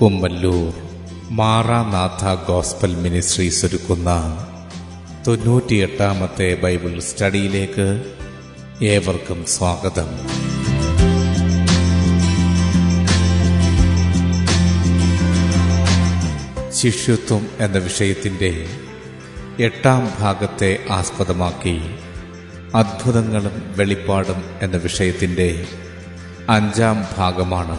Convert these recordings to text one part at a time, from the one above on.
Kummallur Maranatha gospel ministries ഒരുക്കുന്ന തൊണ്ണൂറ്റിയെട്ടാമത്തെ Bible സ്റ്റഡിയിലേക്ക് ഏവർക്കും സ്വാഗതം. ശിഷ്യത്വം എന്ന വിഷയത്തിന്റെ എട്ടാം ഭാഗത്തെ ആസ്പദമാക്കി അത്ഭുതങ്ങളും വെളിപ്പാടും എന്ന വിഷയത്തിന്റെ അഞ്ചാം ഭാഗമാണ്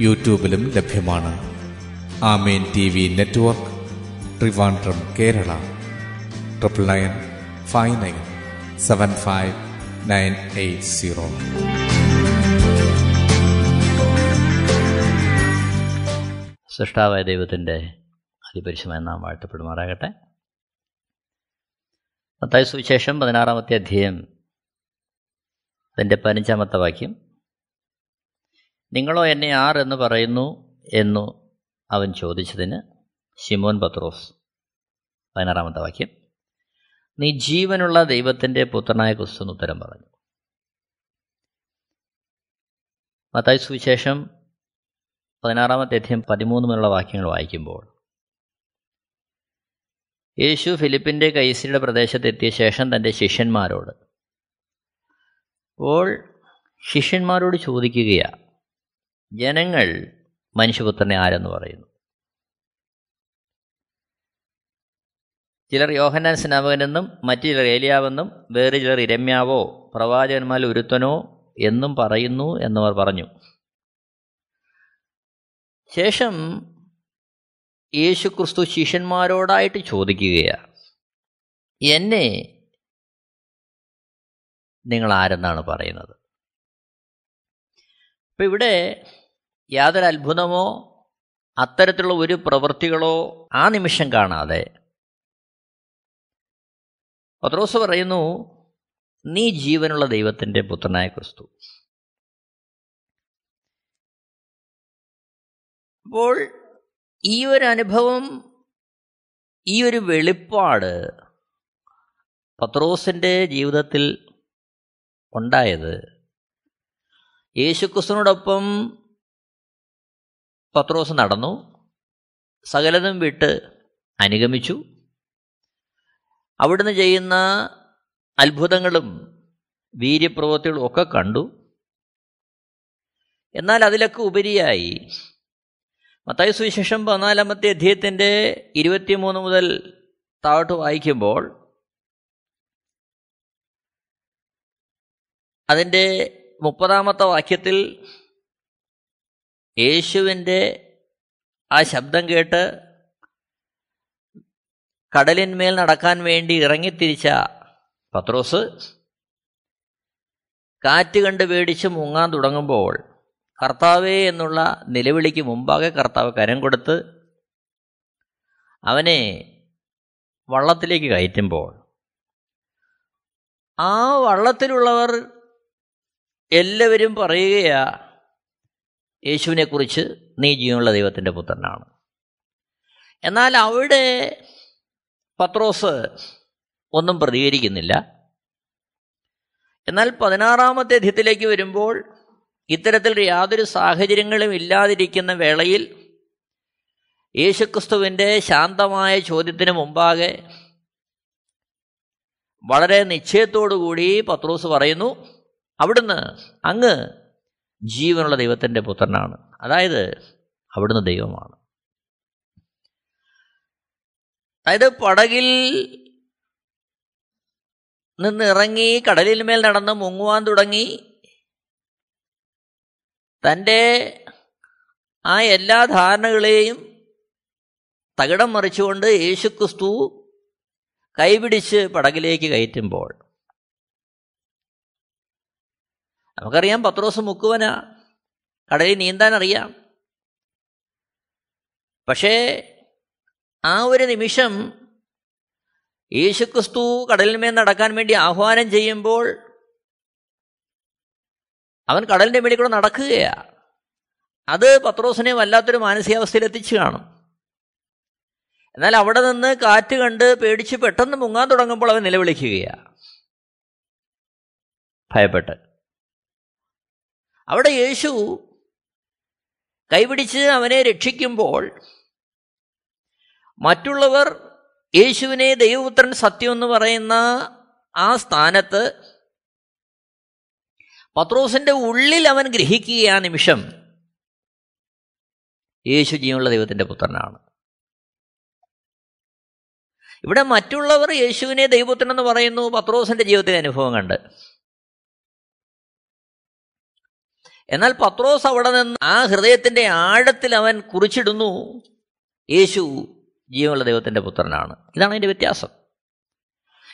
യൂട്യൂബിലും ലഭ്യമാണ്. Amen T V network Trivandrum Kerala. Triple nine five nine seven five nine eight zero. സൃഷ്ടാവായ ദൈവത്തിന്റെ അതിപരിശമായ നാം വാഴ്ത്തപ്പെടുമാറാകട്ടെ. മത്തായ സുവിശേഷം പതിനാറാമത്തെ അധ്യായം അതിന്റെ പതിനഞ്ചാമത്തെ വാക്യം. നിങ്ങളോ എന്നെ ആർ എന്ന് പറയുന്നു എന്നു അവൻ ചോദിച്ചതിന് ശിമോൻ പത്രോസ് പതിനാറാമത്തെ വാക്യം. നീ ജീവനുള്ള ദൈവത്തിന്റെ പുത്രനായ ക്രിസ്തു എന്ന് ഉത്തരം പറഞ്ഞു. മത്തായ സുവിശേഷം പതിനാറാമത്തെ അധ്യം പതിമൂന്ന് മുതലുള്ള വാക്യങ്ങൾ വായിക്കുമ്പോൾ യേശു ഫിലിപ്പിന്റെ കൈസിയുടെ പ്രദേശത്തെത്തിയ ശേഷം തന്റെ ശിഷ്യന്മാരോട് അപ്പോൾ ശിഷ്യന്മാരോട് ചോദിക്കുകയാണ് ജനങ്ങൾ മനുഷ്യപുത്രനെ ആരെന്ന് പറയുന്നു? ചിലർ യോഹന്നാൻ സ്നാപകനെന്നും മറ്റു ചിലർ ഏലിയാവെന്നും വേറെ ചിലർ ഇരമ്യാവോ പ്രവാചകന്മാരിൽ ഒരുത്തനോ എന്നും പറയുന്നു എന്നവർ പറഞ്ഞു. ശേഷം യേശുക്രിസ്തു ശിഷ്യന്മാരോടായിട്ട് ചോദിക്കുകയാണ്. എന്നെ നിങ്ങൾ ആരെന്നാണ് പറയുന്നത്? അപ്പം ഇവിടെ യാതൊരു അത്ഭുതമോ അത്തരത്തിലുള്ള ഒരു പ്രവൃത്തികളോ ആ നിമിഷം കാണാതെ. പത്രോസ് പറയുന്നു നീ ജീവനുള്ള ദൈവത്തിന്റെ പുത്രനായ ക്രിസ്തു. അപ്പോൾ ഈ ഒരു അനുഭവം ഈ ഒരു വെളിപ്പാട് പത്രോസിന്റെ ജീവിതത്തിൽ ഉണ്ടായത്. യേശുക്രിസ്തുവിനോടൊപ്പം പത്രോസ് നടന്നു. സകലതും വിട്ട് അനുഗമിച്ചു. അവിടുന്ന് ചെയ്യുന്ന അത്ഭുതങ്ങളും വീര്യപ്രവൃത്തികളും ഒക്കെ കണ്ടു. എന്നാൽ അതിലൊക്കെ ഉപരിയായി. മത്തായ സുവിശേഷം പതിനാലാമത്തെ അധ്യയത്തിന്റെ ഇരുപത്തിമൂന്ന് മുതൽ താഴോട്ട് വായിക്കുമ്പോൾ അതിന്റെ മുപ്പതാമത്തെ വാക്യത്തിൽ യേശുവിന്റെ ആ ശബ്ദം കേട്ട് കടലിന്മേൽ നടക്കാൻ വേണ്ടി ഇറങ്ങിത്തിരിച്ച പത്രോസ് കാറ്റ് കണ്ട് പേടിച്ച് മുങ്ങാൻ തുടങ്ങുമ്പോൾ കർത്താവേ എന്നുള്ള നിലവിളിക്ക് മുമ്പാകെ കർത്താവ് കരം കൊടുത്ത് അവനെ വള്ളത്തിലേക്ക് കയറ്റുമ്പോൾ ആ വള്ളത്തിലുള്ളവർ എല്ലാവരും പറയുകയാ യേശുവിനെക്കുറിച്ച് നീ ജീവനുള്ള ദൈവത്തിന്റെ പുത്രനാണ്. എന്നാൽ അവിടെ പത്രോസ് ഒന്നും പ്രതികരിക്കുന്നില്ല. എന്നാൽ പതിനാറാമത്തെ അധ്യത്തിലേക്ക് വരുമ്പോൾ ഇത്തരത്തിൽ യാതൊരു സാഹചര്യങ്ങളും ഇല്ലാതിരിക്കുന്ന വേളയിൽ യേശുക്രിസ്തുവിന്റെ ശാന്തമായ ചോദ്യത്തിന് മുമ്പാകെ വളരെ നിശ്ചയത്തോടുകൂടി പത്രോസ് പറയുന്നു അവിടുന്ന് അങ്ങ് ജീവനുള്ള ദൈവത്തിന്റെ പുത്രനാണ്. അതായത് അവിടുന്ന് ദൈവമാണ്. അതായത് പടകിൽ നിന്നിറങ്ങി കടലിൽ മേൽ നടന്ന് മുങ്ങുവാൻ തുടങ്ങി തന്റെ ആ എല്ലാ ധാരണകളെയും തകിടം മറിച്ചുകൊണ്ട് യേശുക്രിസ്തു കൈപിടിച്ച് പടകിലേക്ക് കയറ്റുമ്പോൾ നമുക്കറിയാം പത്രോസ് മുക്കുവനാ കടലിൽ നീന്താൻ അറിയാം. പക്ഷേ ആ ഒരു നിമിഷം യേശുക്രിസ്തു കടലിന്മേൽ നടക്കാൻ വേണ്ടി ആഹ്വാനം ചെയ്യുമ്പോൾ അവൻ കടലിന്റെ മേളിൽ കൂടെ നടക്കുകയാ. അത് പത്രോസിനെ വല്ലാത്തൊരു മാനസികാവസ്ഥയിൽ എത്തിച്ചു കാണും. എന്നാൽ അവിടെ നിന്ന് കാറ്റ് കണ്ട് പേടിച്ച് പെട്ടെന്ന് മുങ്ങാൻ തുടങ്ങുമ്പോൾ അവൻ നിലവിളിക്കുകയാണ് ഭയപ്പെട്ട്. അവിടെ യേശു കൈപിടിച്ച് അവനെ രക്ഷിക്കുമ്പോൾ മറ്റുള്ളവർ യേശുവിനെ ദൈവപുത്രൻ സത്യം എന്ന് പറയുന്ന ആ സ്ഥാനത്ത് പത്രോസിന്റെ ഉള്ളിൽ അവൻ ഗ്രഹിക്കുക ആ നിമിഷം യേശു ജീവനുള്ള ദൈവത്തിന്റെ പുത്രനാണ്. ഇവിടെ മറ്റുള്ളവർ യേശുവിനെ ദൈവപുത്രൻ എന്ന് പറയുന്നു പത്രോസിന്റെ ജീവിതത്തിലെ അനുഭവം കണ്ട്. എന്നാൽ പത്രോസ് അവിടെ നിന്ന് ആ ഹൃദയത്തിന്റെ ആഴത്തിൽ അവൻ കുറിച്ചിടുന്നു. യേശു ജീവനുള്ള ദൈവത്തിന്റെ പുത്രനാണ്. ഇതാണ് അതിന്റെ വ്യത്യാസം.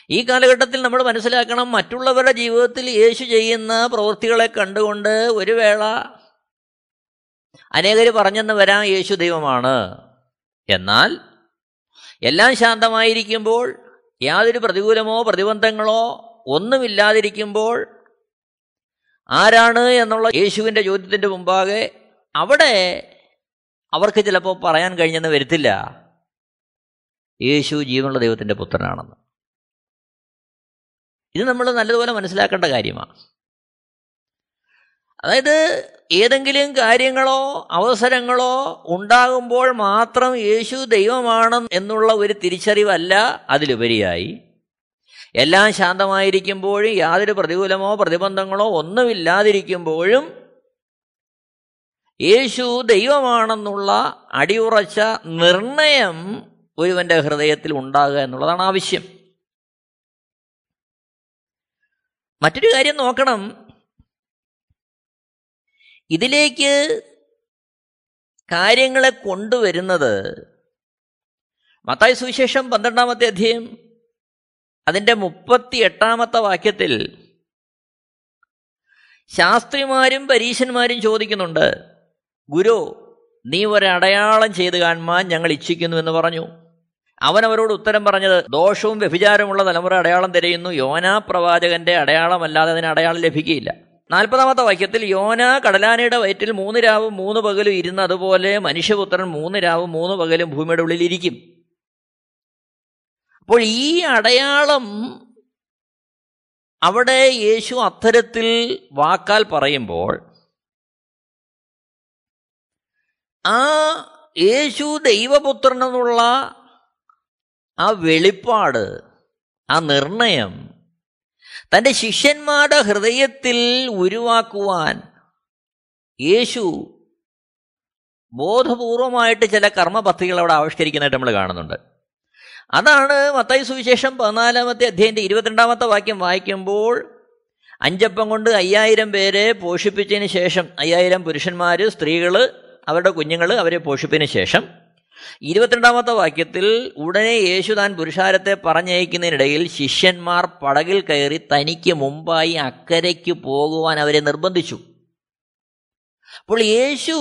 ഈ കാലഘട്ടത്തിൽ നമ്മൾ മനസ്സിലാക്കണം മറ്റുള്ളവരുടെ ജീവിതത്തിൽ യേശു ചെയ്യുന്ന പ്രവൃത്തികളെ കണ്ടുകൊണ്ട് ഒരു വേള അനേകർ പറഞ്ഞെന്ന് വരാം യേശു ദൈവമാണ്. എന്നാൽ എല്ലാം ശാന്തമായിരിക്കുമ്പോൾ യാതൊരു പ്രതികൂലമോ പ്രതിബന്ധങ്ങളോ ഒന്നുമില്ലാതിരിക്കുമ്പോൾ ആരാണ് എന്നുള്ള യേശുവിന്റെ ചോദ്യത്തിന്റെ മുമ്പാകെ അവിടെ അവർക്ക് ചിലപ്പോൾ പറയാൻ കഴിഞ്ഞെന്ന് വരുത്തില്ല. യേശു ജീവനുള്ള ദൈവത്തിന്റെ പുത്രനാണെന്ന്. ഇത് നമ്മൾ നല്ലതുപോലെ മനസ്സിലാക്കേണ്ട കാര്യമാണ്. അതായത് ഏതെങ്കിലും കാര്യങ്ങളോ അവസരങ്ങളോ ഉണ്ടാകുമ്പോൾ മാത്രം യേശു ദൈവമാണ് എന്നുള്ള ഒരു തിരിച്ചറിവല്ല അതിലുപരിയായി. എല്ലാം ശാന്തമായിരിക്കുമ്പോഴും യാതൊരു പ്രതികൂലമോ പ്രതിബന്ധങ്ങളോ ഒന്നുമില്ലാതിരിക്കുമ്പോഴും യേശു ദൈവമാണെന്നുള്ള അടിയുറച്ച നിർണയം ഒരുവന്റെ ഹൃദയത്തിൽ ഉണ്ടാകുക എന്നുള്ളതാണ് ആവശ്യം മറ്റൊരു കാര്യം നോക്കണം. ഇതിലേക്ക് കാര്യങ്ങളെ കൊണ്ടുവരുന്നത് മത്തായ സുവിശേഷം പന്ത്രണ്ടാമത്തെ അധ്യയം അതിന്റെ മുപ്പത്തി എട്ടാമത്തെ വാക്യത്തിൽ ശാസ്ത്രിമാരും പരീശന്മാരും ചോദിക്കുന്നുണ്ട് ഗുരു നീ ഒരടയാളം ചെയ്ത് കാണുവാൻ ഞങ്ങൾ ഇച്ഛിക്കുന്നു എന്ന് പറഞ്ഞു. അവൻ അവരോട് ഉത്തരം പറഞ്ഞത് ദോഷവും വ്യഭിചാരമുള്ള തലമുറ അടയാളം തിരയുന്നു. യോനാ പ്രവാചകന്റെ അടയാളമല്ലാതെ അതിന് അടയാളം ലഭിക്കുകയില്ല. നാൽപ്പതാമത്തെ വാക്യത്തിൽ യോന കടലാനയുടെ വയറ്റിൽ മൂന്ന് രാവും മൂന്ന് പകലും ഇരുന്ന് അതുപോലെ മനുഷ്യപുത്രൻ മൂന്ന് രാവും മൂന്ന് പകലും ഭൂമിയുടെ ഉള്ളിൽ ഇരിക്കും. അപ്പോൾ ഈ അടയാളം അവിടെ യേശു അത്തരത്തിൽ വാക്കാൽ പറയുമ്പോൾ ആ യേശു ദൈവപുത്രനെന്നുള്ള ആ വെളിപ്പാട് ആ നിർണയം തന്റെ ശിഷ്യന്മാരുടെ ഹൃദയത്തിൽ ഉരുവാക്കുവാൻ യേശു ബോധപൂർവമായിട്ട് ചില കർമ്മപദ്ധതികൾ അവിടെ ആവിഷ്കരിക്കുന്നതായിട്ട് നമ്മൾ കാണുന്നുണ്ട്. അതാണ് മത്തായി സുവിശേഷം പതിനാലാമത്തെ അധ്യയന്റെ ഇരുപത്തിരണ്ടാമത്തെ വാക്യം വായിക്കുമ്പോൾ അഞ്ചപ്പം കൊണ്ട് അയ്യായിരം പേരെ പോഷിപ്പിച്ചതിന് ശേഷം അയ്യായിരം പുരുഷന്മാർ സ്ത്രീകൾ അവരുടെ കുഞ്ഞുങ്ങൾ അവരെ പോഷിപ്പിന് ശേഷം ഇരുപത്തിരണ്ടാമത്തെ വാക്യത്തിൽ ഉടനെ യേശു താൻ പുരുഷാരത്തെ പറഞ്ഞയക്കുന്നതിനിടയിൽ ശിഷ്യന്മാർ പടകിൽ കയറി തനിക്ക് മുമ്പായി അക്കരയ്ക്ക് പോകുവാൻ അവരെ നിർബന്ധിച്ചു. അപ്പോൾ യേശു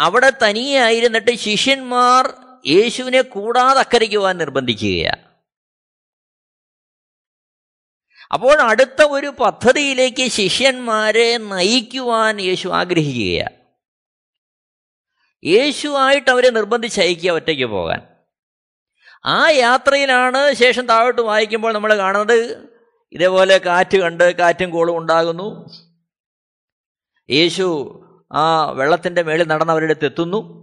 അവിടെ തനിയെ ആയിരുന്നിട്ട് ശിഷ്യന്മാർ യേശുവിനെ കൂടാതെ അക്കരയ്ക്ക് പോകാൻ നിർബന്ധിക്കുകയാണ് അപ്പോൾ അടുത്ത ഒരു പദ്ധതിയിലേക്ക് ശിഷ്യന്മാരെ നയിക്കുവാൻ യേശു ആഗ്രഹിക്കുകയാണ് യേശുവായിട്ട് അവരെ നിർബന്ധിച്ചയക്കുക ഒറ്റയ്ക്ക് പോകാൻ. ആ യാത്രയിലാണ് ശേഷം താഴോട്ട് വായിക്കുമ്പോൾ നമ്മൾ കാണുന്നത് ഇതേപോലെ കാറ്റ് കണ്ട് കാറ്റും കോളും ഉണ്ടാകുന്നു. യേശു ആ വെള്ളത്തിന്റെ മേളിൽ നടന്നവരുടെ അടുത്ത് എത്തുന്നു.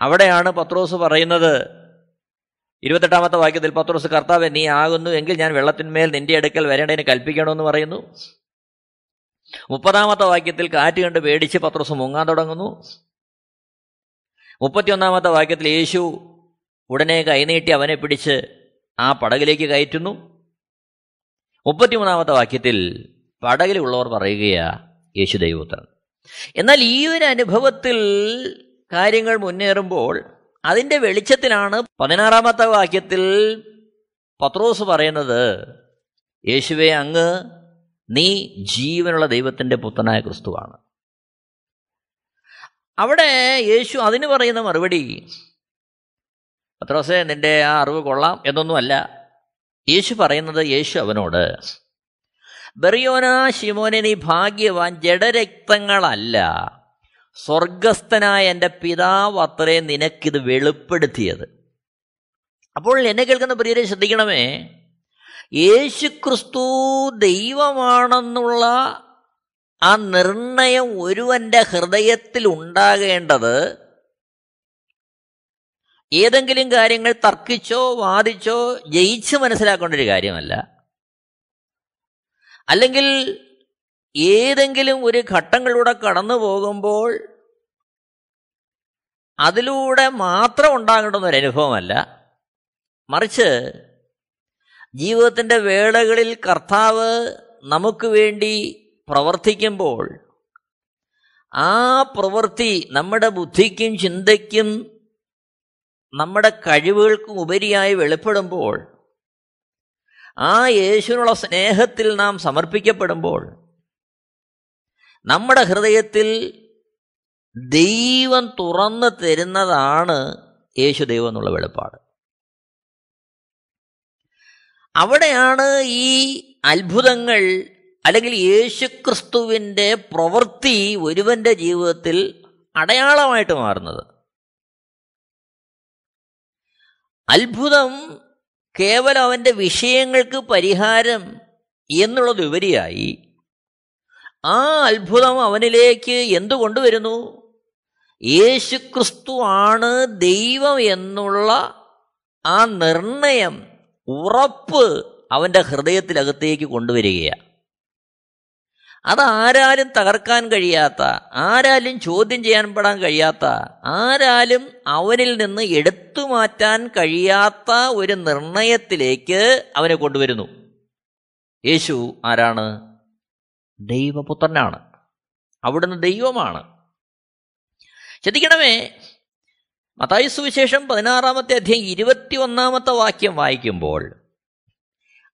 അവിടെയാണ് പത്രോസ് പറയുന്നത് ഇരുപത്തെട്ടാമത്തെ വാക്യത്തിൽ പത്രോസ് കർത്താവ് നീ ആകുന്നു എങ്കിൽ ഞാൻ വെള്ളത്തിന്മേൽ നിന്റെ അടുക്കൽ വരേണ്ടതിന് കൽപ്പിക്കണമെന്ന് പറയുന്നു. മുപ്പതാമത്തെ വാക്യത്തിൽ കാറ്റ് കണ്ട് പേടിച്ച് പത്രോസ് മുങ്ങാൻ തുടങ്ങുന്നു. മുപ്പത്തിയൊന്നാമത്തെ വാക്യത്തിൽ യേശു ഉടനെ കൈനീട്ടി അവനെ പിടിച്ച് ആ പടകിലേക്ക് കയറ്റുന്നു. മുപ്പത്തിമൂന്നാമത്തെ വാക്യത്തിൽ പടകിലുള്ളവർ പറയുകയാ യേശു ദൈവപുത്രൻ. എന്നാൽ ഈ ഒരു അനുഭവത്തിൽ കാര്യങ്ങൾ മുന്നേറുമ്പോൾ അതിന്റെ വെളിച്ചത്തിലാണ് പതിനാറാമത്തെ വാക്യത്തിൽ പത്രോസ് പറയുന്നത് യേശുവെ അങ്ങ് നീ ജീവനുള്ള ദൈവത്തിന്റെ പുത്രനായ ക്രിസ്തുവാണ്. അവിടെ യേശു അതിന് പറയുന്ന മറുപടി പത്രോസെ നിന്റെ ആ അറിവ് കൊള്ളാം എന്നൊന്നുമല്ല. യേശു പറയുന്നത് യേശു അവനോട് ബെറിയോന ശിമോനെ നീ ഭാഗ്യവാൻ ജഡരക്തങ്ങളല്ല. സ്വർഗസ്ഥനായ എന്റെ പിതാവ് അത്രേ നിനക്കിത് വെളിപ്പെടുത്തിയത്. അപ്പോൾ എന്നെ കേൾക്കുന്ന പ്രിയരെ ശ്രദ്ധിക്കണമേ. യേശു ക്രിസ്തു ദൈവമാണെന്നുള്ള ആ നിർണയം ഒരുവന്റെ ഹൃദയത്തിൽ ഉണ്ടാകേണ്ടത് ഏതെങ്കിലും കാര്യങ്ങൾ തർക്കിച്ചോ വാദിച്ചോ ജയിച്ച് മനസ്സിലാക്കേണ്ട ഒരു കാര്യമല്ല. അല്ലെങ്കിൽ ഏതെങ്കിലും ഒരു ഘട്ടങ്ങളിലൂടെ കടന്നു പോകുമ്പോൾ അതിലൂടെ മാത്രം ഉണ്ടാകേണ്ടുന്ന ഒരു അനുഭവമല്ല. മറിച്ച് ജീവിതത്തിന്റെ വേളകളിൽ കർത്താവ് നമുക്ക് വേണ്ടി പ്രവർത്തിക്കുമ്പോൾ ആ പ്രവൃത്തി നമ്മുടെ ബുദ്ധിക്കും ചിന്തയ്ക്കും നമ്മുടെ കഴിവുകൾക്കും ഉപരിയായി വെളിപ്പെടുമ്പോൾ ആ യേശുവിനുള്ള സ്നേഹത്തിൽ നാം സമർപ്പിക്കപ്പെടുമ്പോൾ നമ്മുടെ ഹൃദയത്തിൽ ദൈവം തുറന്നു തരുന്നതാണ് യേശു ദൈവം എന്നുള്ള വെളിപ്പാട്. അവിടെയാണ് ഈ അത്ഭുതങ്ങൾ അല്ലെങ്കിൽ യേശുക്രിസ്തുവിന്റെ പ്രവൃത്തി ഒരുവന്റെ ജീവിതത്തിൽ അടയാളമായിട്ട് മാറുന്നത്. അത്ഭുതം കേവലം അവന്റെ വിഷയങ്ങൾക്ക് പരിഹാരം എന്നുള്ളതുപരിയായി ആ അത്ഭുതം അവനിലേക്ക് എന്തു കൊണ്ടുവരുന്നു? യേശുക്രിസ്തു ആണ് ദൈവം എന്നുള്ള ആ നിർണയം ഉറപ്പ് അവന്റെ ഹൃദയത്തിലകത്തേക്ക് കൊണ്ടുവരികയാണ്. അതാരാലും തകർക്കാൻ കഴിയാത്ത ആരാലും ചോദ്യം ചെയ്യാൻ പെടാൻ കഴിയാത്ത ആരാലും അവനിൽ നിന്ന് എടുത്തു മാറ്റാൻ കഴിയാത്ത ഒരു നിർണയത്തിലേക്ക് അവനെ കൊണ്ടുവരുന്നു. യേശു ആരാണ്? ദൈവപുത്രനാണ്. അവിടുന്ന് ദൈവമാണ്. ശ്രദ്ധിക്കണമേ മത്തായി സുവിശേഷം പതിനാറാമത്തെ അധ്യായം ഇരുപത്തി ഒന്നാമത്തെ വാക്യം വായിക്കുമ്പോൾ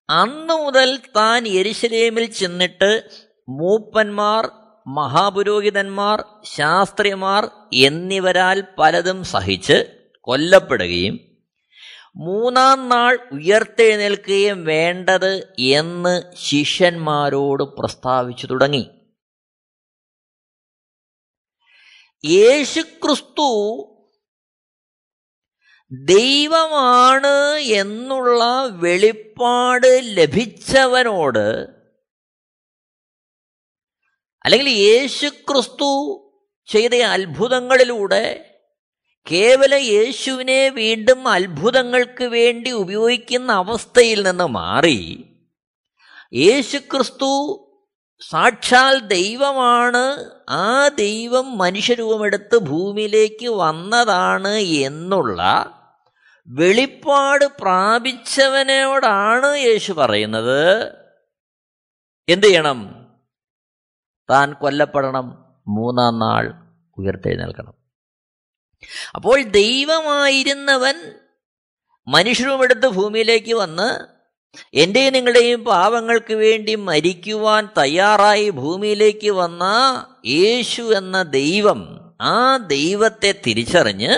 അന്നു മുതൽ താൻ എരിശലേമിൽ ചെന്നിട്ട് മൂപ്പന്മാർ മഹാപുരോഹിതന്മാർ ശാസ്ത്രിമാർ എന്നിവരാൽ പലതും സഹിച്ച് കൊല്ലപ്പെടുകയും മൂന്നാം നാൾ ഉയർത്തെഴുന്നേൽക്കുകയും വേണ്ടത് എന്ന് ശിഷ്യന്മാരോട് പ്രസ്താവിച്ചു തുടങ്ങി. യേശുക്രിസ്തു ദൈവമാണ് എന്നുള്ള വെളിപ്പാട് ലഭിച്ചവനോട് അല്ലെങ്കിൽ യേശുക്രിസ്തു ചെയ്ത അത്ഭുതങ്ങളിലൂടെ കേവലം യേശുവിനെ വീണ്ടും അത്ഭുതങ്ങൾക്ക് വേണ്ടി ഉപയോഗിക്കുന്ന അവസ്ഥയിൽ നിന്ന് മാറി. യേശുക്രിസ്തു സാക്ഷാൽ ദൈവമാണ്. ആ ദൈവം മനുഷ്യരൂപമെടുത്ത് ഭൂമിയിലേക്ക് വന്നതാണ് എന്നുള്ള വെളിപ്പാട് പ്രാപിച്ചവനോടാണ് യേശു പറയുന്നത്. എന്തു ചെയ്യണം? താൻ കൊല്ലപ്പെടണം. മൂന്നാം നാൾ ഉയർത്തെഴുന്നേൽക്കണം. അപ്പോൾ ദൈവമായിരുന്നവൻ മനുഷ്യരുമെടുത്ത് ഭൂമിയിലേക്ക് വന്ന് എന്റെയും നിങ്ങളുടെയും പാവങ്ങൾക്ക് വേണ്ടി മരിക്കുവാൻ തയ്യാറായി ഭൂമിയിലേക്ക് വന്ന യേശു എന്ന ദൈവം ആ ദൈവത്തെ തിരിച്ചറിഞ്ഞ്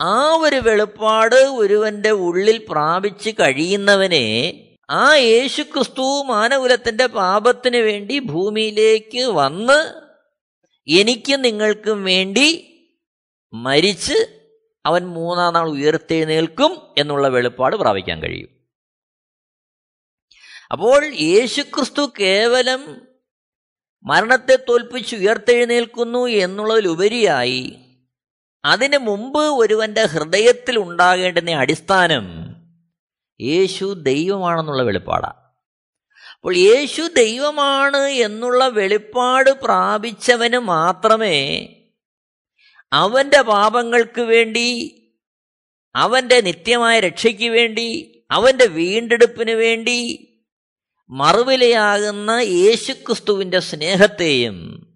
ആ ഒരു വെളിപ്പാട് ഒരുവന്റെ ഉള്ളിൽ പ്രാപിച്ച് കഴിയുന്നവനെ ആ യേശുക്രിസ്തു ക്രിസ്തു മാനകുലത്തിന്റെ പാപത്തിന് വേണ്ടി ഭൂമിയിലേക്ക് വന്ന് എനിക്കും നിങ്ങൾക്കും വേണ്ടി മരിച്ച് അവൻ മൂന്നാം നാൾ ഉയർത്തെഴുന്നേൽക്കും എന്നുള്ള വെളിപ്പാട് പ്രാപിക്കാൻ കഴിയും. അപ്പോൾ യേശുക്രിസ്തു കേവലം മരണത്തെ തോൽപ്പിച്ച് ഉയർത്തെഴുന്നേൽക്കുന്നു എന്നുള്ളതിലുപരിയായി അതിനു മുമ്പ് ഒരുവന്റെ ഹൃദയത്തിൽ ഉണ്ടാകേണ്ടുന്ന അടിസ്ഥാനം യേശു ദൈവമാണെന്നുള്ള വെളിപ്പാടാണ് അപ്പോൾ യേശു ദൈവമാണ് എന്നുള്ള വെളിപ്പാട് പ്രാപിച്ചവന് മാത്രമേ അവന്റെ പാപങ്ങൾക്ക് വേണ്ടി അവന്റെ നിത്യമായ രക്ഷയ്ക്ക് വേണ്ടി അവന്റെ വീണ്ടെടുപ്പിന് വേണ്ടി മറുവിലയാകുന്ന യേശുക്രിസ്തുവിന്റെ സ്നേഹത്തെയും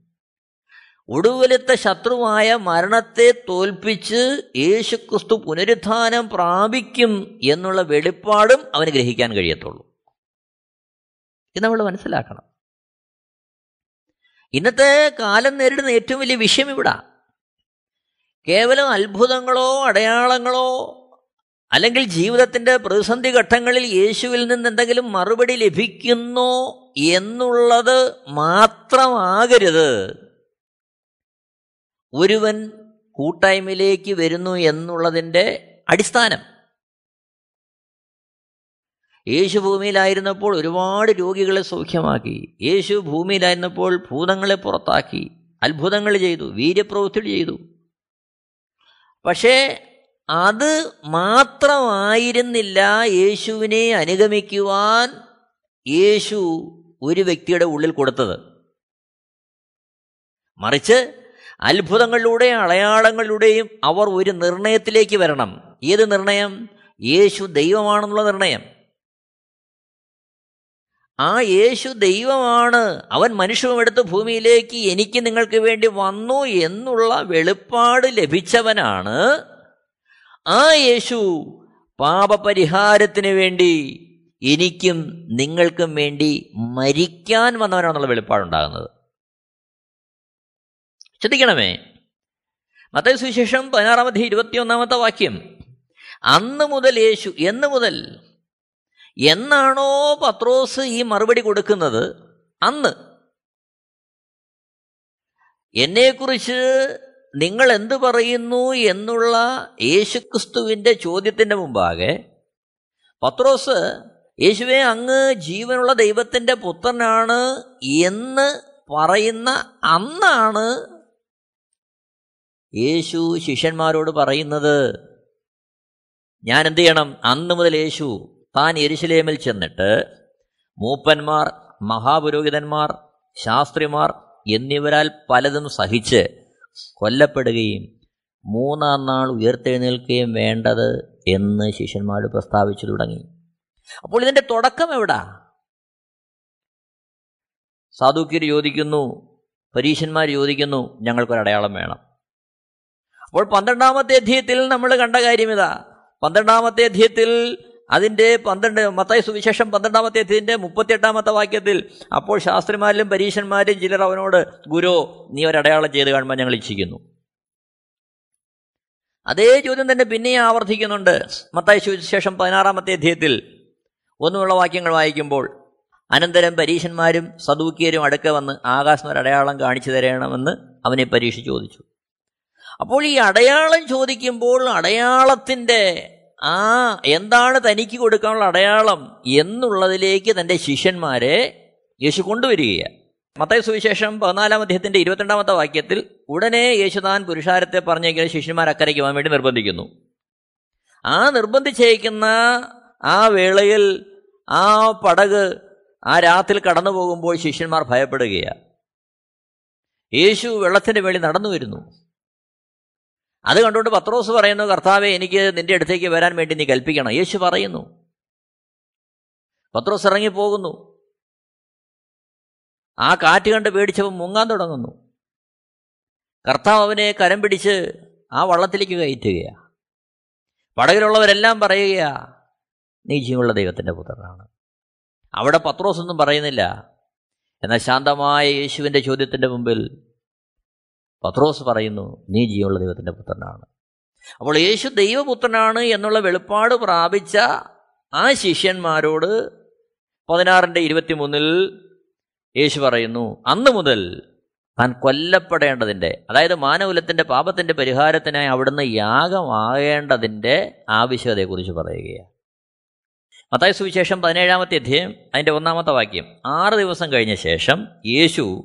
ഒടുവിലത്തെ ശത്രുവായ മരണത്തെ തോൽപ്പിച്ച് യേശുക്രിസ്തു പുനരുത്ഥാനം പ്രാപിക്കും എന്നുള്ള വെളിപ്പാടും അവന് ഗ്രഹിക്കാൻ കഴിയത്തുള്ളൂ. ഇത് നമ്മൾ മനസ്സിലാക്കണം. ഇന്നത്തെ കാലം നേരിടുന്ന ഏറ്റവും വലിയ വിഷയം ഇവിടെ. കേവലം അത്ഭുതങ്ങളോ അടയാളങ്ങളോ അല്ലെങ്കിൽ ജീവിതത്തിന്റെ പ്രതിസന്ധി ഘട്ടങ്ങളിൽ യേശുവിൽ നിന്ന് എന്തെങ്കിലും മറുപടി ലഭിക്കുന്നു എന്നുള്ളത് മാത്രമാകരുത്. ഒരുവൻ കൂട്ടായ്മയിലേക്ക് വരുന്നു എന്നുള്ളതിന്റെ അടിസ്ഥാനം. യേശു ഭൂമിയിലായിരുന്നപ്പോൾ ഒരുപാട് രോഗികളെ സൗഖ്യമാക്കി. യേശു ഭൂമിയിലായിരുന്നപ്പോൾ ഭൂതങ്ങളെ പുറത്താക്കി. അത്ഭുതങ്ങൾ ചെയ്തു. വീര്യപ്രവൃത്തികൾ ചെയ്തു. പക്ഷേ അത് മാത്രമായിരുന്നില്ല യേശുവിനെ അനുഗമിക്കുവാൻ യേശു ഒരു വ്യക്തിയുടെ ഉള്ളിൽ കൊടുത്തത്. മറിച്ച് അത്ഭുതങ്ങളിലൂടെയും അടയാളങ്ങളിലൂടെയും അവർ ഒരു നിർണയത്തിലേക്ക് വരണം. ഏത് നിർണയം? യേശു ദൈവമാണെന്നുള്ള നിർണയം. ആ യേശു ദൈവമാണ്. അവൻ മനുഷ്യമെടുത്ത് ഭൂമിയിലേക്ക് എനിക്ക് നിങ്ങൾക്ക് വേണ്ടി വന്നു എന്നുള്ള വെളിപ്പാട് ലഭിച്ചവനാണ്. ആ യേശു പാപപരിഹാരത്തിന് വേണ്ടി എനിക്കും നിങ്ങൾക്കും വേണ്ടി മരിക്കാൻ വന്നവനാണെന്നുള്ള വെളിപ്പാടുണ്ടാകുന്നത്. ശ്രദ്ധിക്കണമേ. മത്തയ സുവിശേഷം പതിനാറാമത്തെ ഇരുപത്തിയൊന്നാമത്തെ വാക്യം. അന്ന് മുതൽ യേശു എന്ന് മുതൽ എന്നാണോ പത്രോസ് ഈ മറുപടി കൊടുക്കുന്നത്? അന്ന്. എന്നെക്കുറിച്ച് നിങ്ങൾ എന്ത് പറയുന്നു എന്നുള്ള യേശുക്രിസ്തുവിന്റെ ചോദ്യത്തിന്റെ മുമ്പാകെ പത്രോസ് യേശുവെ അങ്ങ് ജീവനുള്ള ദൈവത്തിന്റെ പുത്രനാണ് എന്ന് പറയുന്ന അന്നാണ് യേശു ശിഷ്യന്മാരോട് പറയുന്നത്. ഞാൻ എന്ത് ചെയ്യണം? അന്ന് മുതൽ യേശു താൻ എരിശിലേമിൽ ചെന്നിട്ട് മൂപ്പന്മാർ മഹാപുരോഹിതന്മാർ ശാസ്ത്രിമാർ എന്നിവരാൽ പലതും സഹിച്ച് കൊല്ലപ്പെടുകയും മൂന്നാം നാൾ ഉയർത്തെഴുന്നേൽക്കുകയും വേണ്ടത് എന്ന് ശിഷ്യന്മാർ പ്രസ്താവിച്ചു തുടങ്ങി. അപ്പോൾ ഇതിന്റെ തുടക്കം എവിടാ? സാധുക്യർ ചോദിക്കുന്നു പരീശന്മാർ ചോദിക്കുന്നു ഞങ്ങൾക്കൊരടയാളം വേണം. അപ്പോൾ പന്ത്രണ്ടാമത്തെ അധ്യയത്തിൽ നമ്മൾ കണ്ട കാര്യം ഇതാ. പന്ത്രണ്ടാമത്തെ അധ്യയത്തിൽ അതിന്റെ പന്ത്രണ്ട് മത്തായ സുവിശേഷം പന്ത്രണ്ടാമത്തെ അധ്യയത്തിന്റെ മുപ്പത്തിയെട്ടാമത്തെ വാക്യത്തിൽ അപ്പോൾ ശാസ്ത്രിമാരിലും പരീശന്മാരും ചിലർ അവനോട് ഗുരു നീ ഒരടയാളം ചെയ്ത് കാണുമ്പോൾ ഞങ്ങൾ ഇച്ഛിക്കുന്നു. അതേ ചോദ്യം തന്നെ പിന്നെയും ആവർത്തിക്കുന്നുണ്ട്. മത്തായ സുവിശേഷം പതിനാറാമത്തെ അധ്യയത്തിൽ ഒന്നുമുള്ള വാക്യങ്ങൾ വായിക്കുമ്പോൾ അനന്തരം പരീശന്മാരും സദൂക്കിയരും അടുക്ക വന്ന് ആകാശം ഒരു അടയാളം കാണിച്ചു തരണമെന്ന് അവനെ പരീക്ഷ ചോദിച്ചു. അപ്പോൾ ഈ അടയാളം ചോദിക്കുമ്പോൾ അടയാളത്തിന്റെ ആ എന്താണ് തനിക്ക് കൊടുക്കാനുള്ള അടയാളം എന്നുള്ളതിലേക്ക് തന്റെ ശിഷ്യന്മാരെ യേശു കൊണ്ടുവരികയാണ്. മത്തായ സുവിശേഷം പതിനാലാം അദ്ദേഹത്തിന്റെ ഇരുപത്തിരണ്ടാമത്തെ വാക്യത്തിൽ ഉടനെ യേശുദാൻ പുരുഷാരത്തെ പറഞ്ഞേക്കുന്ന ശിഷ്യന്മാർ അക്കരയ്ക്ക് പോകാൻ വേണ്ടി നിർബന്ധിക്കുന്നു. ആ നിർബന്ധിച്ചയക്കുന്ന ആ വേളയിൽ ആ പടക് ആ രാത്രി കടന്നു പോകുമ്പോൾ ശിഷ്യന്മാർ ഭയപ്പെടുകയാണ്. യേശു വെള്ളത്തിന്റെ വേളി നടന്നു വരുന്നു. അത് കണ്ടുകൊണ്ട് പത്രോസ് പറയുന്നു കർത്താവെ എനിക്ക് നിന്റെ അടുത്തേക്ക് വരാൻ വേണ്ടി നീ കൽപ്പിക്കണം. യേശു പറയുന്നു. പത്രോസ് ഇറങ്ങിപ്പോകുന്നു. ആ കാറ്റ് കണ്ട് പേടിച്ചപ്പോൾ മുങ്ങാൻ തുടങ്ങുന്നു. കർത്താവ് അവനെ കരം പിടിച്ച് ആ വള്ളത്തിലേക്ക് കയറ്റുകയാണ് പടകിലുള്ളവരെല്ലാം പറയുകയാ നീ ജീവുള്ള ദൈവത്തിന്റെ പുത്രനാണ്. അവിടെ പത്രോസ് ഒന്നും പറയുന്നില്ല. എന്നാൽ ശാന്തമായ യേശുവിന്റെ ചോദ്യത്തിന്റെ മുമ്പിൽ പത്രോസ് പറയുന്നു നീ ജീവനുള്ള ദൈവത്തിന്റെ പുത്രനാണ്. അപ്പോൾ യേശു ദൈവപുത്രനാണ് എന്നുള്ള വെളിപ്പാട് പ്രാപിച്ച ആ ശിഷ്യന്മാരോട് പതിനാറിന്റെ ഇരുപത്തിമൂന്നിൽ യേശു പറയുന്നു അന്ന് മുതൽ താൻ കൊല്ലപ്പെടേണ്ടതിന്റെ അതായത് മാനകുലത്തിന്റെ പാപത്തിന്റെ പരിഹാരത്തിനായി അവിടുന്ന് യാഗമാകേണ്ടതിന്റെ ആവശ്യകതയെക്കുറിച്ച് പറയുകയാണ്. മത്തായ സുവിശേഷം പതിനേഴാമത്തെ അധ്യയം അതിന്റെ ഒന്നാമത്തെ വാക്യം ആറ് ദിവസം കഴിഞ്ഞ ശേഷം യേശു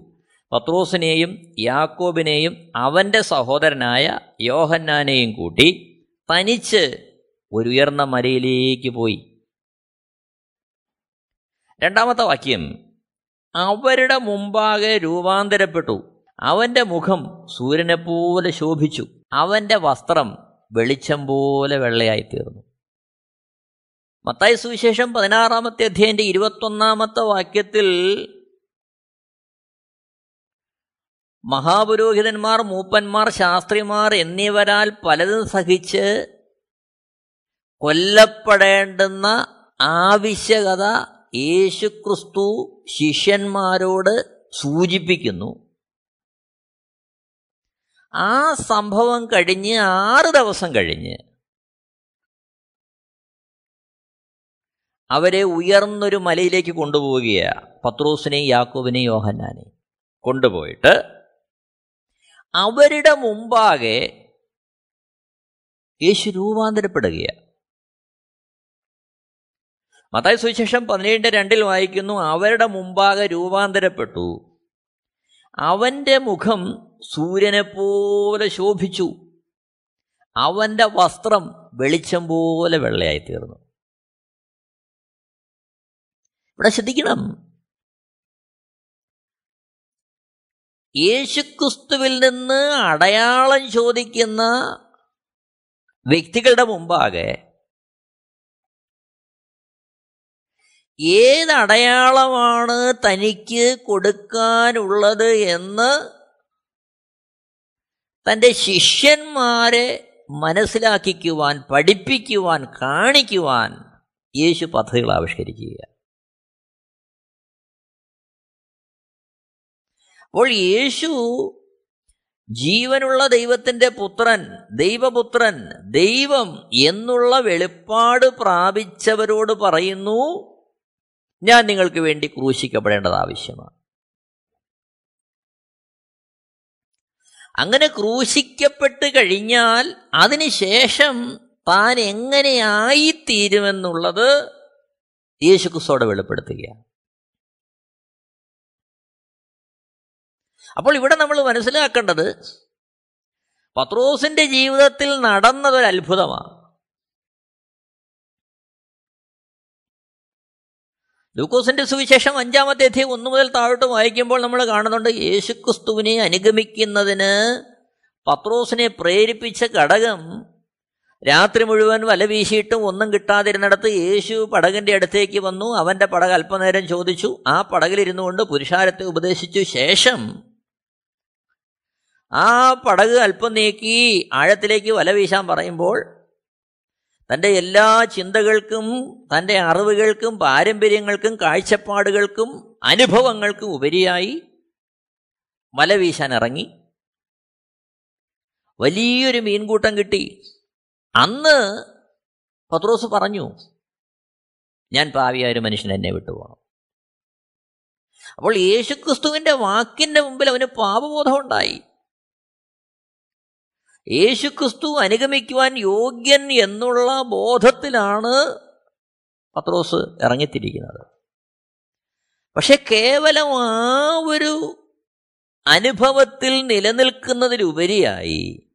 പത്രോസിനെയും യാക്കോബിനെയും അവന്റെ സഹോദരനായ യോഹന്നാനെയും കൂട്ടി തനിച്ച് ഒരു ഉയർന്ന മലയിലേക്ക് പോയി. രണ്ടാമത്തെ വാക്യം അവരുടെ മുമ്പാകെ രൂപാന്തരപ്പെട്ടു. അവന്റെ മുഖം സൂര്യനെപ്പോലെ ശോഭിച്ചു. അവന്റെ വസ്ത്രം വെളിച്ചം പോലെ വെള്ളയായി തീർന്നു മത്തായ സുവിശേഷം പതിനാറാമത്തെ അധ്യായന്റെ ഇരുപത്തൊന്നാമത്തെ വാക്യത്തിൽ മഹാപുരോഹിതന്മാർ മൂപ്പന്മാർ ശാസ്ത്രിമാർ എന്നിവരാൽ പലതും സഹിച്ച് കൊല്ലപ്പെടേണ്ടുന്ന ആവശ്യകത യേശുക്രിസ്തു ശിഷ്യന്മാരോട് സൂചിപ്പിക്കുന്നു. ആ സംഭവം കഴിഞ്ഞ് ആറ് ദിവസം കഴിഞ്ഞ് അവരെ ഉയർന്നൊരു മലയിലേക്ക് കൊണ്ടുപോവുകയാണ് പത്രോസിനെയും യാക്കോബിനെയും യോഹന്നാനെയും കൊണ്ടുപോയിട്ട് അവരുടെ മുമ്പാകെ യേശു രൂപാന്തരപ്പെടുകയാണ്. മത്തായ സുവിശേഷം പതിനേഴിന്റെ രണ്ടിൽ വായിക്കുന്നു അവരുടെ മുമ്പാകെ രൂപാന്തരപ്പെട്ടു. അവന്റെ മുഖം സൂര്യനെപ്പോലെ ശോഭിച്ചു. അവന്റെ വസ്ത്രം വെളിച്ചം പോലെ വെള്ളയായി തീർന്നു. ഇവിടെ ശ്രദ്ധിക്കണം യേശുക്രിസ്തുവിൽ നിന്ന് അടയാളം ചോദിക്കുന്ന വ്യക്തികളുടെ മുമ്പാകെ ഏതടയാളമാണ് തനിക്ക് കൊടുക്കാനുള്ളത് എന്ന് തന്റെ ശിഷ്യന്മാരെ മനസ്സിലാക്കിക്കുവാൻ പഠിപ്പിക്കുവാൻ കാണിക്കുവാൻ യേശു പദ്ധതികൾ ആവിഷ്കരിക്കുക അപ്പോൾ യേശു ജീവനുള്ള ദൈവത്തിന്റെ പുത്രൻ ദൈവപുത്രൻ ദൈവം എന്നുള്ള വെളിപ്പാട് പ്രാപിച്ചവരോട് പറയുന്നു ഞാൻ നിങ്ങൾക്ക് വേണ്ടി ക്രൂശിക്കപ്പെടേണ്ടത് ആവശ്യമാണ്. അങ്ങനെ ക്രൂശിക്കപ്പെട്ട് കഴിഞ്ഞാൽ അതിനുശേഷം താൻ എങ്ങനെയായിത്തീരുമെന്നുള്ളത് യേശുക്രിസ്തോടെ വെളിപ്പെടുത്തുകയാണ്. അപ്പോൾ ഇവിടെ നമ്മൾ മനസ്സിലാക്കേണ്ടത് പത്രോസിന്റെ ജീവിതത്തിൽ നടന്നതൊരു അത്ഭുതമാണ്. ലൂക്കോസിന്റെ സുവിശേഷം അഞ്ചാമത്തെ അധ്യയം ഒന്നു മുതൽ താഴോട്ട് വായിക്കുമ്പോൾ നമ്മൾ കാണുന്നുണ്ട് യേശുക്രിസ്തുവിനെ അനുഗമിക്കുന്നതിന് പത്രോസിനെ പ്രേരിപ്പിച്ച ഘടകം രാത്രി മുഴുവൻ വല വീശിയിട്ടും ഒന്നും കിട്ടാതിരുന്നിടത്ത് യേശു പടകിന്റെ അടുത്തേക്ക് വന്നു. അവന്റെ പടക് അല്പനേരം ചോദിച്ചു. ആ പടകിലിരുന്നു കൊണ്ട് പുരുഷാരത്തെ ഉപദേശിച്ചു. ശേഷം ആ പടക് അല്പം നീക്കി ആഴത്തിലേക്ക് വല വീശാൻ പറയുമ്പോൾ തന്റെ എല്ലാ ചിന്തകൾക്കും തന്റെ അറിവുകൾക്കും പാരമ്പര്യങ്ങൾക്കും കാഴ്ചപ്പാടുകൾക്കും അനുഭവങ്ങൾക്കും ഉപരിയായി വല വീശാൻ ഇറങ്ങി. വലിയൊരു മീൻകൂട്ടം കിട്ടി. അന്ന് പത്രോസ് പറഞ്ഞു ഞാൻ പാവിയായ ഒരു മനുഷ്യൻ എന്നെ വിട്ടുപോകണം അപ്പോൾ യേശുക്രിസ്തുവിന്റെ വാക്കിന്റെ മുമ്പിൽ അവന് പാപബോധം ഉണ്ടായി. യേശുക്രിസ്തു അനുഗമിക്കുവാൻ യോഗ്യൻ എന്നുള്ള ബോധത്തിലാണ് പത്രോസ് ഇറങ്ങിത്തിരിക്കുന്നത്. പക്ഷെ കേവലം ആ ഒരു അനുഭവത്തിൽ നിലനിൽക്കുന്നതിലുപരിയായി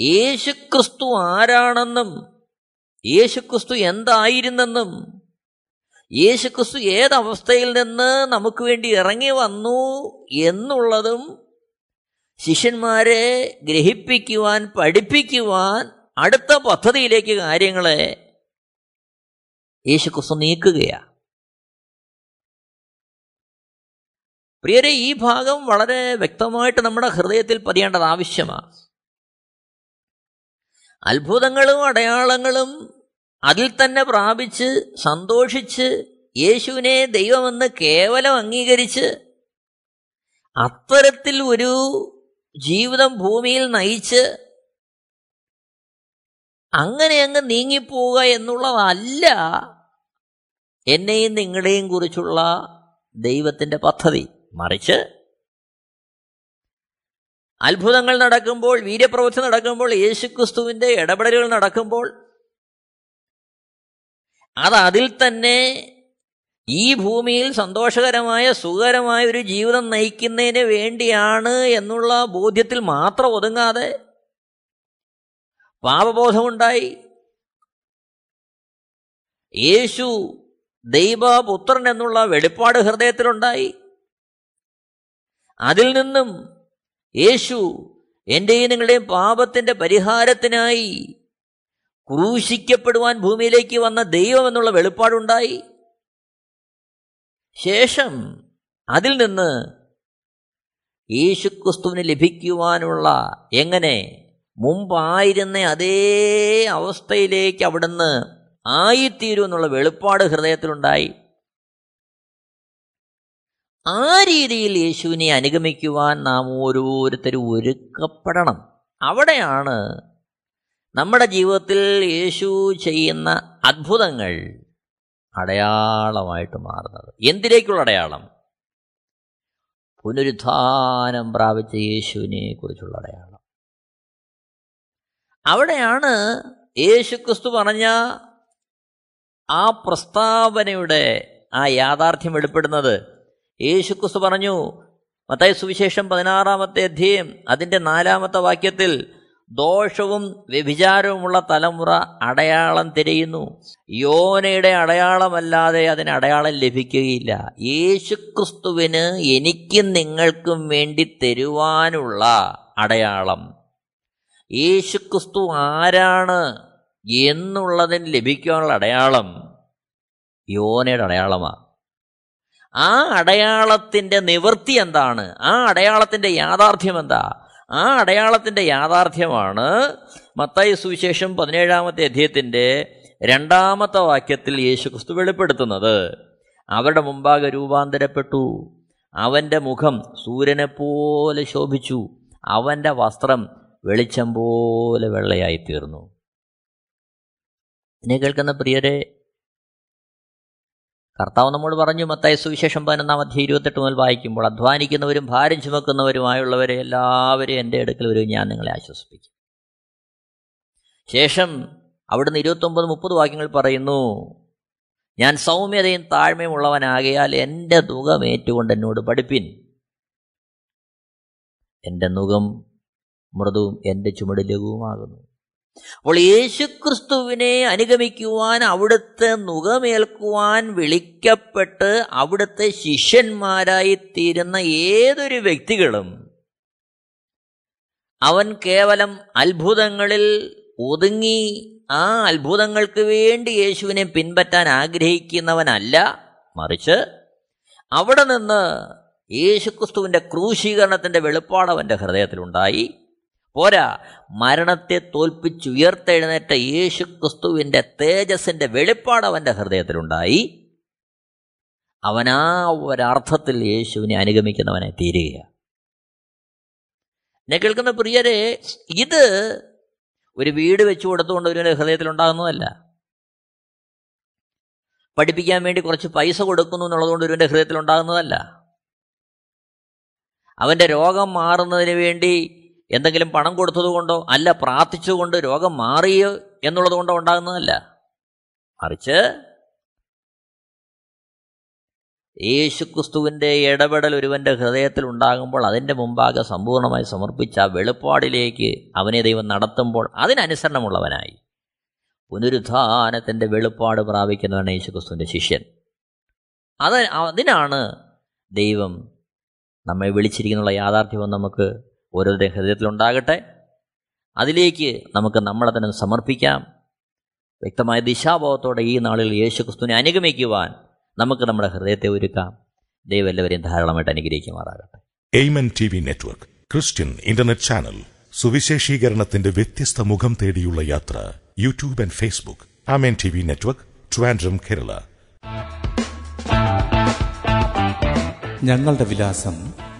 യേശുക്രിസ്തു ആരാണെന്നും യേശുക്രിസ്തു എന്തായിരുന്നെന്നും യേശുക്രിസ്തു ഏതവസ്ഥയിൽ നിന്ന് നമുക്ക് വേണ്ടി ഇറങ്ങി വന്നു എന്നുള്ളതും ശിഷ്യന്മാരെ ഗ്രഹിപ്പിക്കുവാൻ പഠിപ്പിക്കുവാൻ അടുത്ത പദ്ധതിയിലേക്ക് കാര്യങ്ങളെ യേശു ക്രിസ്തു നീക്കുകയാണ് പ്രിയരെ ഈ ഭാഗം വളരെ വ്യക്തമായിട്ട് നമ്മുടെ ഹൃദയത്തിൽ പതിയേണ്ടത് ആവശ്യമാണ് അത്ഭുതങ്ങളും അടയാളങ്ങളും അതിൽ തന്നെ പ്രാപിച്ച് സന്തോഷിച്ച് യേശുവിനെ ദൈവമെന്ന് കേവലം അംഗീകരിച്ച് അത്തരത്തിൽ ഒരു ജീവിതം ഭൂമിയിൽ നയിച്ച് അങ്ങനെ അങ്ങ് നീങ്ങിപ്പോവുക എന്നുള്ളതല്ല എന്നെയും നിങ്ങളെയും കുറിച്ചുള്ള ദൈവത്തിന്റെ പദ്ധതി. മറിച്ച് അത്ഭുതങ്ങൾ നടക്കുമ്പോൾ വീര്യപ്രവൃത്തി നടക്കുമ്പോൾ യേശുക്രിസ്തുവിന്റെ ഇടപെടലുകൾ നടക്കുമ്പോൾ അത് അതിൽ തന്നെ ഈ ഭൂമിയിൽ സന്തോഷകരമായ സുഖകരമായ ഒരു ജീവിതം നയിക്കുന്നതിന് വേണ്ടിയാണ് എന്നുള്ള ബോധ്യത്തിൽ മാത്രം ഒതുങ്ങാതെ പാപബോധമുണ്ടായി. യേശു ദൈവപുത്രൻ എന്നുള്ള വെളിപ്പാട് ഹൃദയത്തിലുണ്ടായി. അതിൽ നിന്നും യേശു എന്റെയും നിങ്ങളുടെയും പാപത്തിന്റെ പരിഹാരത്തിനായി ക്രൂശിക്കപ്പെടുവാൻ ഭൂമിയിലേക്ക് വന്ന ദൈവം എന്നുള്ള വെളിപ്പാടുണ്ടായി. ശേഷം അതിൽ നിന്ന് യേശുക്രിസ്തുവിന് ലഭിക്കുവാനുള്ള എങ്ങനെ മുമ്പായിരുന്ന അതേ അവസ്ഥയിലേക്ക് അവിടുന്ന് ആയിത്തീരും എന്നുള്ള വെളിപ്പാട് ഹൃദയത്തിലുണ്ടായി. ആ രീതിയിൽ യേശുവിനെ അനുഗമിക്കുവാൻ നാം ഓരോരുത്തരും ഒരുക്കപ്പെടണം. അവിടെയാണ് നമ്മുടെ ജീവിതത്തിൽ യേശു ചെയ്യുന്ന അത്ഭുതങ്ങൾ. അടയാളമായിട്ട് മാറുന്നത്. എന്തിലേക്കുള്ള അടയാളം? പുനരുദ്ധാനം പ്രാപിച്ച യേശുവിനെ കുറിച്ചുള്ള അടയാളം. അവിടെയാണ് യേശു ക്രിസ്തു പറഞ്ഞ ആ പ്രസ്താവനയുടെ ആ യാഥാർത്ഥ്യം വെളിപ്പെടുന്നത്. യേശു ക്രിസ്തു പറഞ്ഞു മത്തായ സുവിശേഷം പതിനാറാമത്തെ അധ്യയം അതിന്റെ നാലാമത്തെ വാക്യത്തിൽ ദോഷവും വ്യഭിചാരവുമുള്ള തലമുറ അടയാളം തിരയുന്നു. യോനയുടെ അടയാളമല്ലാതെ അതിന് അടയാളം ലഭിക്കുകയില്ല. യേശുക്രിസ്തുവിന് എനിക്കും നിങ്ങൾക്കും വേണ്ടി തരുവാനുള്ള അടയാളം. യേശുക്രിസ്തു ആരാണ് എന്നുള്ളതിന് ലഭിക്കാനുള്ള അടയാളം യോനയുടെ അടയാളമാണ് ആ അടയാളത്തിന്റെ നിവൃത്തി എന്താണ്? ആ അടയാളത്തിന്റെ യാഥാർത്ഥ്യം എന്താ? ആ അടയാളത്തിന്റെ യാഥാർത്ഥ്യമാണ് മത്തായി സുവിശേഷം പതിനേഴാമത്തെ അധ്യയത്തിന്റെ രണ്ടാമത്തെ വാക്യത്തിൽ യേശു ക്രിസ്തു വെളിപ്പെടുത്തുന്നത്. അവരുടെ മുമ്പാകെ രൂപാന്തരപ്പെട്ടു. അവന്റെ മുഖം സൂര്യനെപ്പോലെ ശോഭിച്ചു. അവന്റെ വസ്ത്രം വെളിച്ചം പോലെ വെള്ളയായി തീർന്നു എന്നെ കേൾക്കുന്ന പ്രിയരെ കർത്താവ് നമ്മോട് പറഞ്ഞു മത്തായ സുവിശേഷം പതിനൊന്നാം അധ്യായം ഇരുപത്തെട്ട് മുതൽ വായിക്കുമ്പോൾ അധ്വാനിക്കുന്നവരും ഭാരം ചുമക്കുന്നവരുമായുള്ളവരെ എല്ലാവരെയും എന്റെ അടുക്കൽ വരും ഞാൻ നിങ്ങളെ ആശ്വസിപ്പിക്കും. ശേഷം അവിടുന്ന് ഇരുപത്തൊമ്പത് മുപ്പത് വാക്യങ്ങൾ പറയുന്നു ഞാൻ സൗമ്യതയും താഴ്മയും ഉള്ളവനാകയാൽ എന്റെ നുഖം ഏറ്റുകൊണ്ട് എന്നോട് പഠിപ്പിൻ. എന്റെ നുഖം മൃദുവും എന്റെ ചുമട് ലഘുവുമാകുന്നു. അപ്പോൾ യേശുക്രിസ്തുവിനെ അനുഗമിക്കുവാൻ അവിടുത്തെ നുകമേൽക്കുവാൻ വിളിക്കപ്പെട്ട് അവിടുത്തെ ശിഷ്യന്മാരായി തീരുന്ന ഏതൊരു വ്യക്തികളും അവൻ കേവലം അത്ഭുതങ്ങളിൽ ഒതുങ്ങി ആ അത്ഭുതങ്ങൾക്ക് വേണ്ടി യേശുവിനെ പിൻപറ്റാൻ ആഗ്രഹിക്കുന്നവനല്ല. മറിച്ച് അവിടെ നിന്ന് യേശുക്രിസ്തുവിന്റെ ക്രൂശീകരണത്തിന്റെ വെളിപ്പാട് അവന്റെ ഹൃദയത്തിലുണ്ടായി. പോരാ. മരണത്തെ തോൽപ്പിച്ചുയർത്തെഴുന്നേറ്റ യേശു ക്രിസ്തുവിന്റെ തേജസ്സിന്റെ വെളിപ്പാട് അവന്റെ ഹൃദയത്തിലുണ്ടായി. അവനാ ഒരർത്ഥത്തിൽ യേശുവിനെ അനുഗമിക്കുന്നവനെ തീരുകയാണ്. എന്നെ കേൾക്കുന്ന പ്രിയരെ ഇത് ഒരു വീട് വെച്ചു കൊടുത്തുകൊണ്ട് ഒരു ഹൃദയത്തിലുണ്ടാകുന്നതല്ല. പഠിപ്പിക്കാൻ വേണ്ടി കുറച്ച് പൈസ കൊടുക്കുന്നു എന്നുള്ളതുകൊണ്ട് ഒരുവന്റെ ഹൃദയത്തിലുണ്ടാകുന്നതല്ല. അവന്റെ രോഗം മാറുന്നതിന് വേണ്ടി എന്തെങ്കിലും പണം കൊടുത്തതുകൊണ്ടോ അല്ല പ്രാർത്ഥിച്ചുകൊണ്ട് രോഗം മാറിയോ എന്നുള്ളത് കൊണ്ടോ ഉണ്ടാകുന്നതല്ല. മറിച്ച് യേശുക്രിസ്തുവിന്റെ ഇടപെടൽ ഒരുവന്റെ ഹൃദയത്തിൽ ഉണ്ടാകുമ്പോൾ അതിന്റെ മുമ്പാകെ സമ്പൂർണമായി സമർപ്പിച്ച വെളിപ്പാടിലേക്ക് അവനെ ദൈവം നടത്തുമ്പോൾ അതിനനുസരണമുള്ളവനായി. പുനരുദ്ധാനത്തിന്റെ വെളിപ്പാട് പ്രാപിക്കുന്നവനാണ് യേശുക്രിസ്തുവിന്റെ ശിഷ്യൻ. അത് അതിനാണ് ദൈവം നമ്മെ വിളിച്ചിരിക്കുന്നുള്ള യാഥാർത്ഥ്യം നമുക്ക് ഓരോരുത്തരുടെ ഹൃദയത്തിലുണ്ടാകട്ടെ അതിലേക്ക് നമുക്ക് നമ്മളെ തന്നെ സമർപ്പിക്കാം. വ്യക്തമായ ദിശാബോധത്തോടെ ഈ നാളിൽ യേശു ക്രിസ്തുവിനെ അനുഗമിക്കുവാൻ നമുക്ക് നമ്മുടെ ഹൃദയത്തെ ഒരുക്കാം. ദൈവം എല്ലാവരെയും ധാരാളമായിട്ട് അനുഗ്രഹിക്കുമാറാകട്ടെ. Amen T V network Christian internet channel സുവിശേഷീകരണത്തിന്റെ വ്യത്യസ്ത മുഖം തേടിയുള്ള യാത്ര YouTube and Facebook Amen T V network Trivandrum Kerala. ഞങ്ങളുടെ വിലാസം